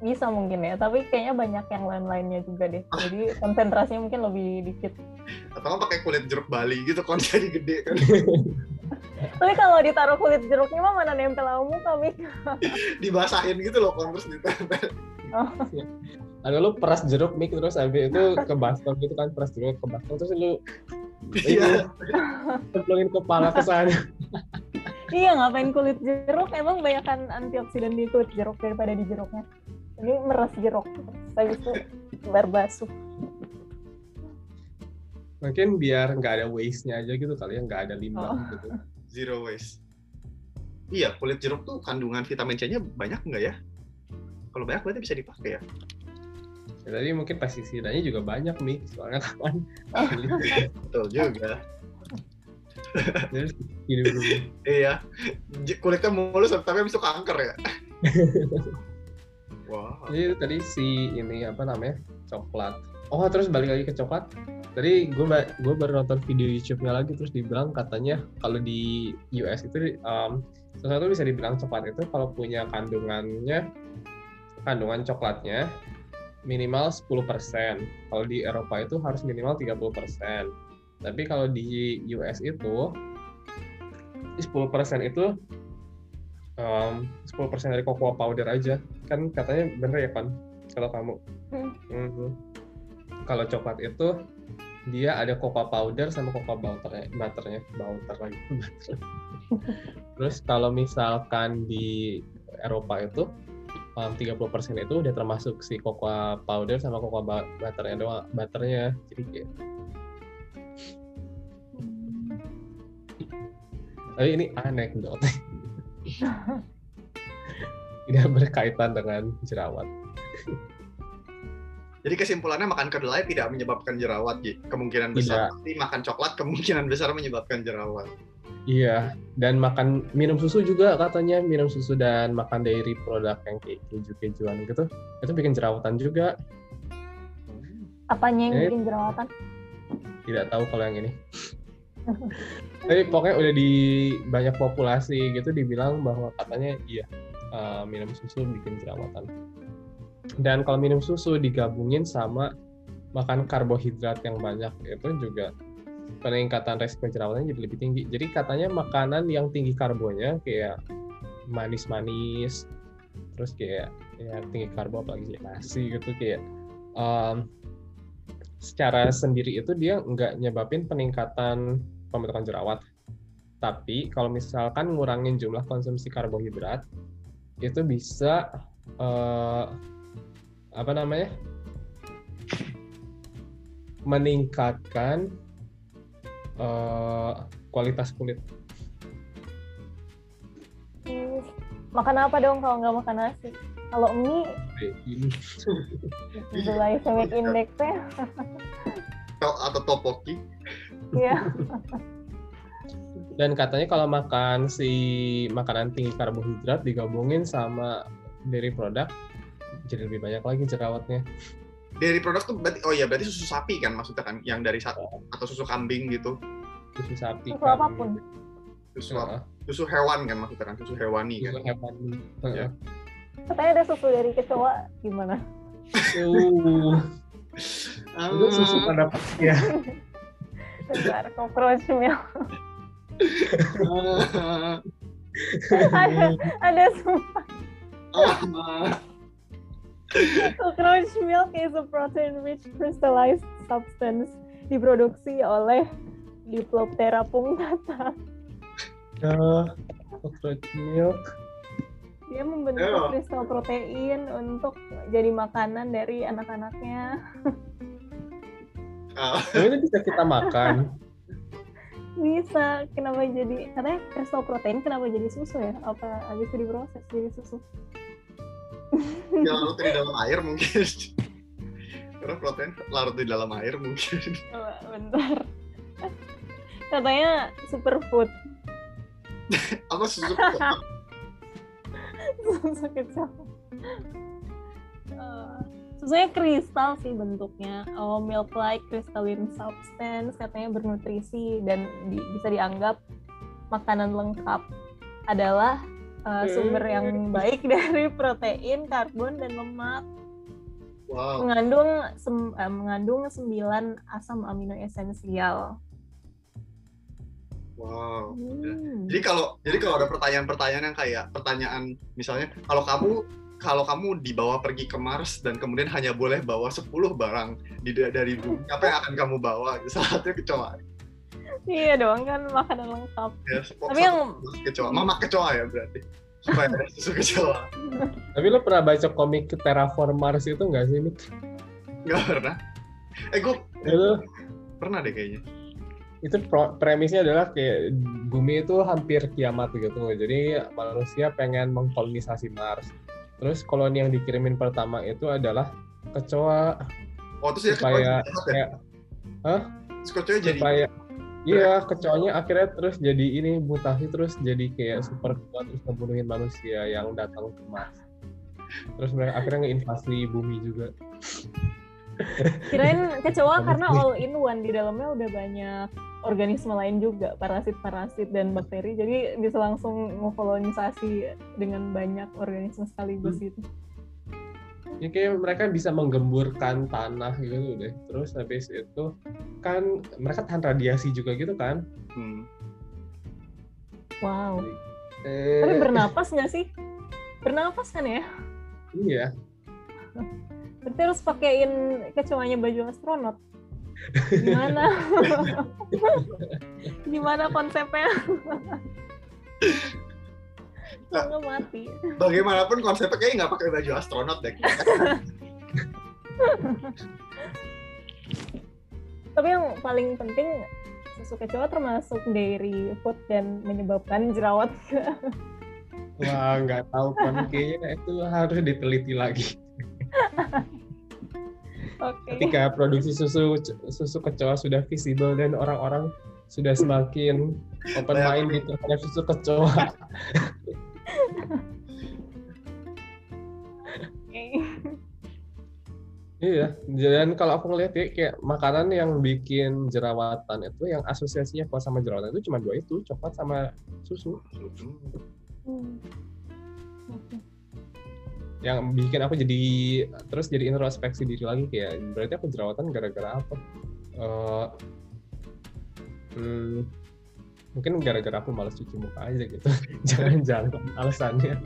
Bisa mungkin ya, tapi kayaknya banyak yang lain-lainnya juga deh. Jadi konsentrasinya mungkin lebih dikit. atau nggak pakai kulit jeruk Bali gitu kan jadi gede kan [laughs] Tapi kalau ditaruh kulit jeruknya mah mana nempel sama muka, Mik? [laughs] dibasahin gitu loh kan terus ditempel ada lu peras jeruk mik terus habis itu ke baskom gitu kan peras jeruk ke baskom terus lu iya cemplungin kepala ke sana iya, ngapain kulit jeruk? Emang banyakan antioksidan di kulit jeruk daripada di jeruknya. Ini meres jeruk. Habis itu bar basuh. mungkin biar nggak ada waste-nya aja gitu kali ya nggak ada limbah Oh. gitu. Zero waste. Iya kulit jeruk tuh kandungan vitamin C-nya banyak nggak ya? Kalau banyak berarti bisa dipakai ya? Ya, tadi mungkin pestisidanya juga banyak nih soalnya kan [laughs] betul juga. Terus iya. Kulitnya mulus tapi habis itu kanker ya [laughs] wah Jadi tadi si ini apa namanya coklat. Oh terus balik lagi ke coklat. Tadi gue gue baru nonton video YouTube-nya lagi terus dibilang katanya kalau di US itu um, sesuatu bisa dibilang coklat itu kalau punya kandungannya kandungan coklatnya minimal 10%. Kalau di Eropa itu harus minimal 30%. Tapi kalau di US itu 10% itu um, 10% dari cocoa powder aja. Kan katanya bener ya kan kalau kamu. Hmm. Mhm. kalau coklat itu dia ada cocoa powder sama cocoa butternya butternya. Butter lagi. Butter. [laughs] terus kalau misalkan di Eropa itu um, 30% itu udah termasuk si cocoa powder sama cocoa bu- butternya doang butternya. Jadi kayak tapi ini anekdot [laughs] tidak berkaitan dengan jerawat jadi kesimpulannya makan kedelai tidak menyebabkan jerawat Ji. kemungkinan besar tapi makan coklat kemungkinan besar menyebabkan jerawat Iya, dan makan minum susu juga katanya minum susu dan makan dairy produk yang kayak keju-kejuan gitu, itu bikin jerawatan juga. Apanya yang Eh. bikin jerawatan? Tidak tahu kalau yang ini. Tapi pokoknya udah di banyak populasi gitu dibilang bahwa katanya iya eh, minum susu bikin jerawatan. Dan kalau minum susu digabungin sama makan karbohidrat yang banyak itu juga peningkatan resiko jerawatnya jadi lebih tinggi. Jadi katanya makanan yang tinggi karbonya kayak manis-manis, terus kayak ya tinggi karbo apalagi nasi gitu kayak em, secara sendiri itu dia nggak nyebabin peningkatan pembentukan jerawat. Tapi kalau misalkan ngurangin jumlah konsumsi karbohidrat itu bisa eh, apa namanya meningkatkan eh, kualitas kulit. Makan apa dong kalau nggak makan nasi? Kalau mie, Ini glycemic index-nya To- atau topoki ya Dan katanya kalau makan si makanan tinggi karbohidrat digabungin sama dairy produk, jadi lebih banyak lagi jerawatnya Dairy product tuh berarti oh iya berarti susu sapi kan maksudnya kan yang dari satu atau susu kambing gitu. susu sapi Susu apa pun. Susu apa? Susu hewan kan maksudnya kan susu hewani susu kan. hewan. Ya. Katanya ada susu dari kecoa gimana? Uh, [laughs] itu susu Ah, pada ya [laughs] Bentar, cockroach milk. ah, [laughs] ada, ada sumpah. ah. Cockroach milk is a protein-rich crystallized substance diproduksi oleh Diploptera punctata. uh, cockroach milk Dia membentuk kristal protein untuk jadi makanan dari anak-anaknya. Oh, ini bisa kita makan Bisa, kenapa jadi katanya kristal protein kenapa jadi susu ya? Apa habis itu diproses jadi susu? ya larut di dalam air mungkin. Karena protein larut di dalam air mungkin. Oh, bentar. Katanya superfood. Apa susu? [laughs] susu kecil. Eh, susunya kristal sih bentuknya. Oh, milk like crystalline substance katanya bernutrisi dan di- bisa dianggap makanan lengkap adalah eh, sumber yang baik [laughs] dari protein, karbon dan lemak. Wow. Mengandung sem- eh, mengandung 9 asam amino esensial. Wow. Hmm. Jadi kalau jadi kalau ada pertanyaan-pertanyaan yang kayak pertanyaan misalnya kalau kamu kalau kamu dibawa pergi ke Mars dan kemudian hanya boleh bawa 10 barang di dari bumi, apa yang akan kamu bawa? [laughs] Salah satunya kecoa. Iya dong kan makanan lengkap. Ya, Tapi yang kecoa. Mama kecoa ya berarti. Supaya [laughs] ada susu kecoa. tapi lo pernah baca komik Terraform Mars itu nggak sih Mik? Enggak pernah. Eh gue itu pernah deh kayaknya. itu premisnya adalah kayak bumi itu hampir kiamat gitu jadi manusia pengen mengkolonisasi Mars terus koloni yang dikirimin pertama itu adalah kecoa Oh terus ya kecoa Supaya ya? kayak Hah? Terus kecoa jadi supaya iya kecoanya akhirnya terus jadi ini mutasi terus jadi kayak super kuat terus ngebunuhin manusia yang datang ke Mars terus mereka akhirnya ngeinvasi bumi juga kirain kecoa [laughs] karena all in one di dalamnya udah banyak organisme lain juga parasit-parasit dan bakteri jadi bisa langsung ngekolonisasi dengan banyak organisme sekaligus gitu. ya kayak mereka bisa menggemburkan tanah gitu deh terus habis itu kan mereka tahan radiasi juga gitu kan Hmm. Wow. eh, Tapi bernapas nggak sih? Bernapas kan ya? iya Berarti harus pakein kecoanya baju astronot. Gimana? [laughs] Gimana konsepnya? Nggak mati. Bagaimanapun konsepnya kayaknya nggak pakai baju astronot deh. Tapi yang paling penting susu kecoa termasuk dairy food dan menyebabkan jerawat. wah nggak tahu kan kayaknya itu harus diteliti lagi [laughs] Oke. ketika produksi susu susu kecoa sudah visible dan orang-orang sudah semakin open mind gitu terhadap susu kecoa. [laughs] Iya, dan kalau aku ngeliat ya kayak makanan yang bikin jerawatan itu yang asosiasinya kuat sama jerawatan itu cuma dua itu, coklat sama susu. Hmm. Oke. Yang bikin aku jadi terus jadi introspeksi diri lagi kayak berarti aku jerawatan gara-gara apa? Eh, hmm, mungkin gara-gara aku malas cuci muka aja gitu. [laughs] Jangan-jangan alasannya.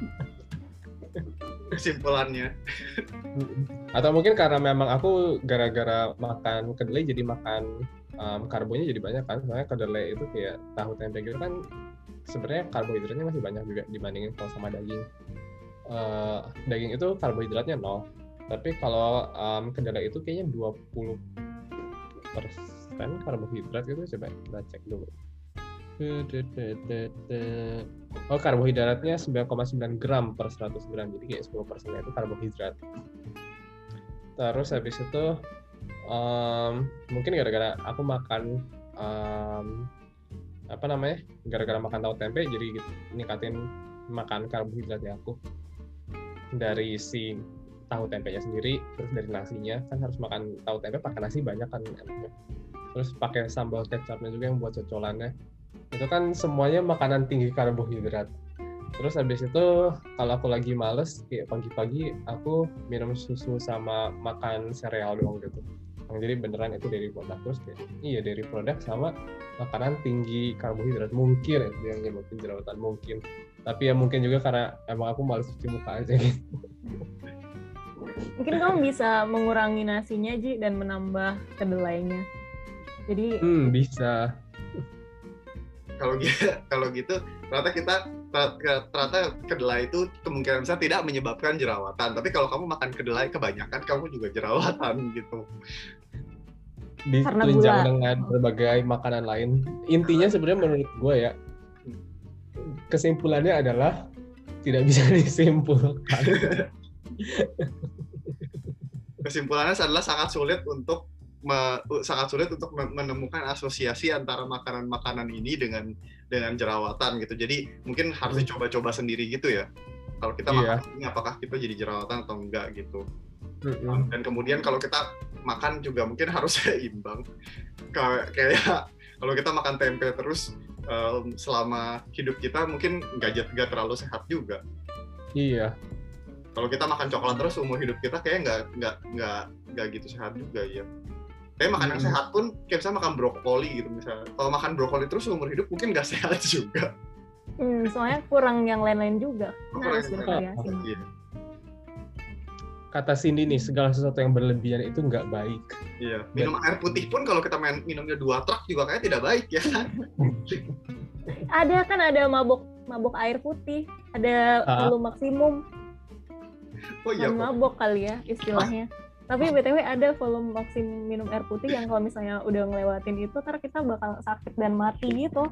Kesimpulannya. Atau mungkin karena memang aku gara-gara makan kedelai jadi makan um, karbonnya jadi banyak kan. Soalnya kedelai itu kayak tahu tempe gitu kan sebenarnya karbohidratnya masih banyak juga dibandingin kalau sama daging. Eh, daging itu karbohidratnya nol. Tapi kalau um, kedelai itu kayaknya 20 persen karbohidrat gitu coba kita cek dulu. Oh karbohidratnya 9,9 gram per 100 gram jadi kayak 10 persennya itu karbohidrat. Terus habis itu um, mungkin gara-gara aku makan um, apa namanya gara-gara makan tahu tempe jadi ningkatin makan karbohidratnya aku dari si tahu tempenya sendiri terus dari nasinya kan harus makan tahu tempe pakai nasi banyak kan enaknya. Terus pakai sambal kecapnya juga yang buat cocolannya. Itu kan semuanya makanan tinggi karbohidrat. Terus habis itu kalau aku lagi males kayak pagi-pagi aku minum susu sama makan sereal doang gitu. Jadi beneran itu dari produk terus kayak iya dari produk sama makanan tinggi karbohidrat. Mungkin ya yang nyebabin jerawatan mungkin tapi ya mungkin juga karena emang aku males cuci muka aja gitu. Mungkin kamu bisa mengurangi nasinya Ji dan menambah kedelainya. Jadi hmm bisa. Kalau gitu [laughs] kalau gitu ternyata kita ternyata kedelai itu kemungkinan besar tidak menyebabkan jerawatan. Tapi kalau kamu makan kedelai kebanyakan kamu juga jerawatan [laughs] gitu. Karena ditunjang dengan berbagai makanan lain. Intinya sebenarnya menurut gue ya kesimpulannya adalah tidak bisa [laughs] disimpulkan kesimpulannya adalah sangat sulit untuk me- sangat sulit untuk me- menemukan asosiasi antara makanan-makanan ini dengan dengan jerawatan gitu jadi mungkin harus dicoba-coba sendiri gitu ya kalau kita. Iya. makan ini apakah kita jadi jerawatan atau enggak gitu Mm-mm. dan kemudian kalau kita makan juga mungkin harus [laughs] seimbang kayak kalau kita makan tempe terus em, selama hidup kita mungkin nggak nggak terlalu sehat juga. Iya. Kalau kita makan coklat terus umur hidup kita kayak nggak nggak nggak nggak gitu sehat juga ya kayak makan yang sehat pun kayak misalnya makan brokoli gitu misalnya kalau makan brokoli terus umur hidup mungkin nggak [laughs] sehat juga. Hmm, soalnya kurang yang lain-lain juga. Kurang harus bervariasi. Iya. Kata Cindy nih segala sesuatu yang berlebihan itu nggak baik Iya, minum air putih pun kalau kita main minumnya dua truk juga kayak tidak baik ya? [laughs] Ada kan ada mabok mabok air putih, ada Ah. volume maksimum, Oh iya, mabok kali ya istilahnya. Tapi btw ada volume maksimum minum air putih yang kalau misalnya udah ngelewatin itu, ntar kita bakal sakit dan mati gitu.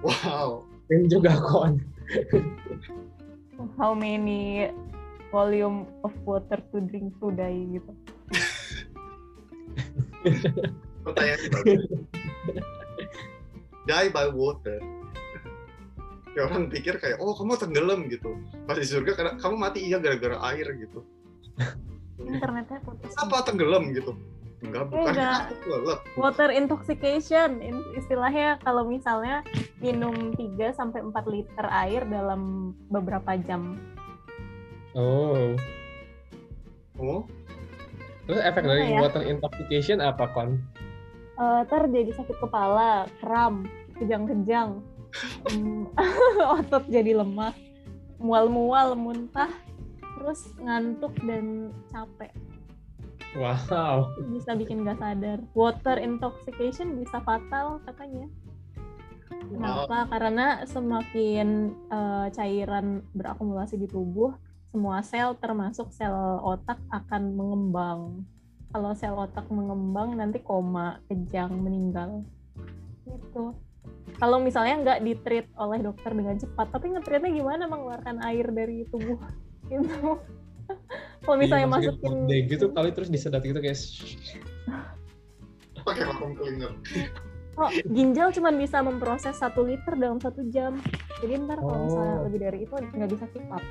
wow. ini juga kon How many volume of water to drink today gitu. Pertanyaan bagus. [laughs] Die by water. Kayak orang pikir kayak, oh kamu tenggelam gitu. Pas di surga, karena kamu mati iya gara-gara air gitu. Internetnya putus. Apa tenggelam gitu? Enggak, bukan. Enggak. Water intoxication in- istilahnya kalau misalnya minum 3 sampai 4 liter air dalam beberapa jam. Oh Oh, terus efek Apa dari ya? water intoxication apa kon Eh ntar jadi sakit kepala, kram, kejang-kejang, Hmm, [laughs] otot jadi lemah, mual-mual, muntah, terus ngantuk dan capek. wow Bisa bikin gak sadar. Water intoxication bisa fatal katanya. Kenapa? Karena semakin eh, cairan berakumulasi di tubuh, semua sel termasuk sel otak akan mengembang. Kalau sel otak mengembang nanti koma, kejang, meninggal. Gitu. Kalau misalnya nggak ditreat oleh dokter dengan cepat, tapi ngetreatnya gimana mengeluarkan air dari tubuh [laughs] gitu. Kalau misalnya Iya, masukin day gitu kali terus disedot gitu kayak pakai vacuum cleaner. Oh, ginjal cuma bisa memproses satu liter dalam satu jam. Jadi ntar kalau misalnya Oh. lebih dari itu nggak bisa keep up.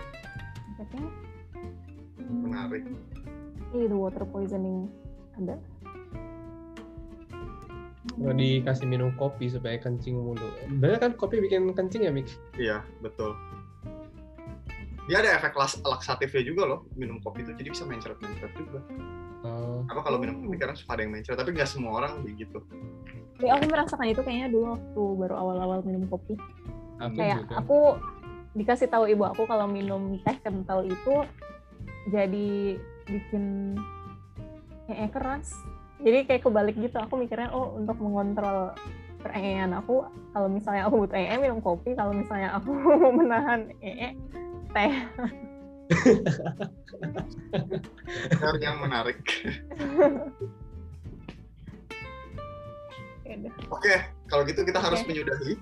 Efeknya hmm, Menarik. Iya, the water poisoning ada. Kalau dikasih minum kopi supaya kencing mulu. Bener kan kopi bikin kencing ya, Mik? Iya, betul. Dia ada efek las- laksatifnya juga loh, minum kopi itu jadi bisa mencret-mencret juga. Oh, Apa kalau minum kopi kadang suka ada yang mencret, tapi nggak semua orang begitu. Tapi aku merasakan itu kayaknya dulu waktu baru awal-awal minum kopi. aku Kayak juga. aku dikasih tahu ibu aku kalau minum teh kental itu jadi bikin ee keras. Jadi kayak kebalik gitu. Aku mikirnya oh untuk mengontrol pereengan aku kalau misalnya aku butuh ee minum kopi, kalau misalnya aku mau [laughs] menahan ee teh. Yang menarik. [laughs] Ya. Oke, kalau gitu kita harus Oke. menyudahi.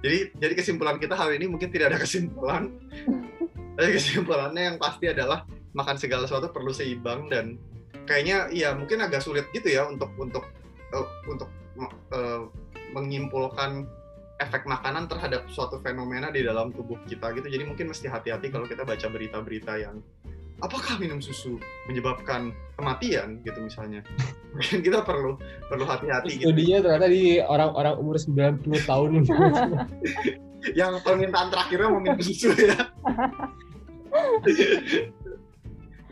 Jadi, jadi kesimpulan kita hari ini mungkin tidak ada kesimpulan. Tapi kesimpulannya yang pasti adalah makan segala sesuatu perlu seimbang dan kayaknya ya mungkin agak sulit gitu ya untuk untuk eh, untuk eh, menyimpulkan efek makanan terhadap suatu fenomena di dalam tubuh kita gitu. Jadi mungkin mesti hati-hati kalau kita baca berita-berita yang apakah minum susu menyebabkan kematian gitu misalnya? [laughs] Mungkin kita perlu perlu hati-hati gitu. Studinya ternyata di orang-orang umur 90 tahun. [laughs] yang permintaan terakhirnya mau minum susu ya. [laughs]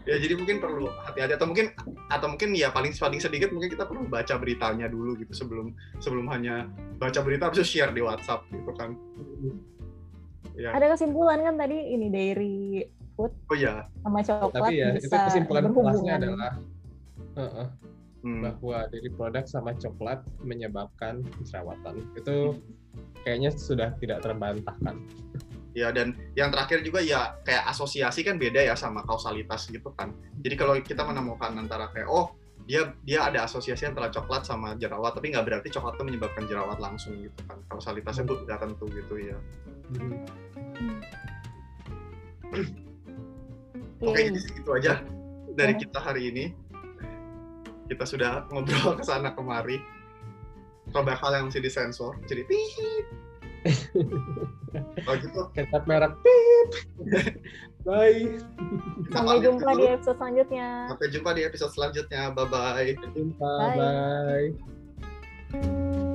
Ya jadi mungkin perlu hati-hati atau mungkin atau mungkin ya paling paling sedikit mungkin kita perlu baca beritanya dulu gitu sebelum sebelum hanya baca berita itu share di WhatsApp gitu kan. Ya. Ada kesimpulan kan tadi ini dairy oh ya sama coklat Tapi ya, itu bisa kesimpulan kelasnya berhubungan. adalah Heeh, hmm. bahwa dari produk sama coklat menyebabkan jerawatan. Itu kayaknya sudah tidak terbantahkan. ya dan yang terakhir juga ya kayak asosiasi kan beda ya sama kausalitas gitu kan jadi kalau kita menemukan antara kayak oh dia dia ada asosiasi antara coklat sama jerawat tapi nggak berarti coklat itu menyebabkan jerawat langsung gitu kan kausalitasnya tuh tidak tentu gitu ya Hmm. Oke, Oke. jadi segitu aja dari Ya. kita hari ini. Kita sudah ngobrol [laughs] ke sana kemari. Beberapa hal yang mesti disensor. Jadi pip. Kalau gitu, Kecap merek. Pip. [laughs] Bye. Sampai jumpa dulu. di episode selanjutnya. Sampai jumpa di episode selanjutnya. Bye-bye. Jumpa. Bye. Bye.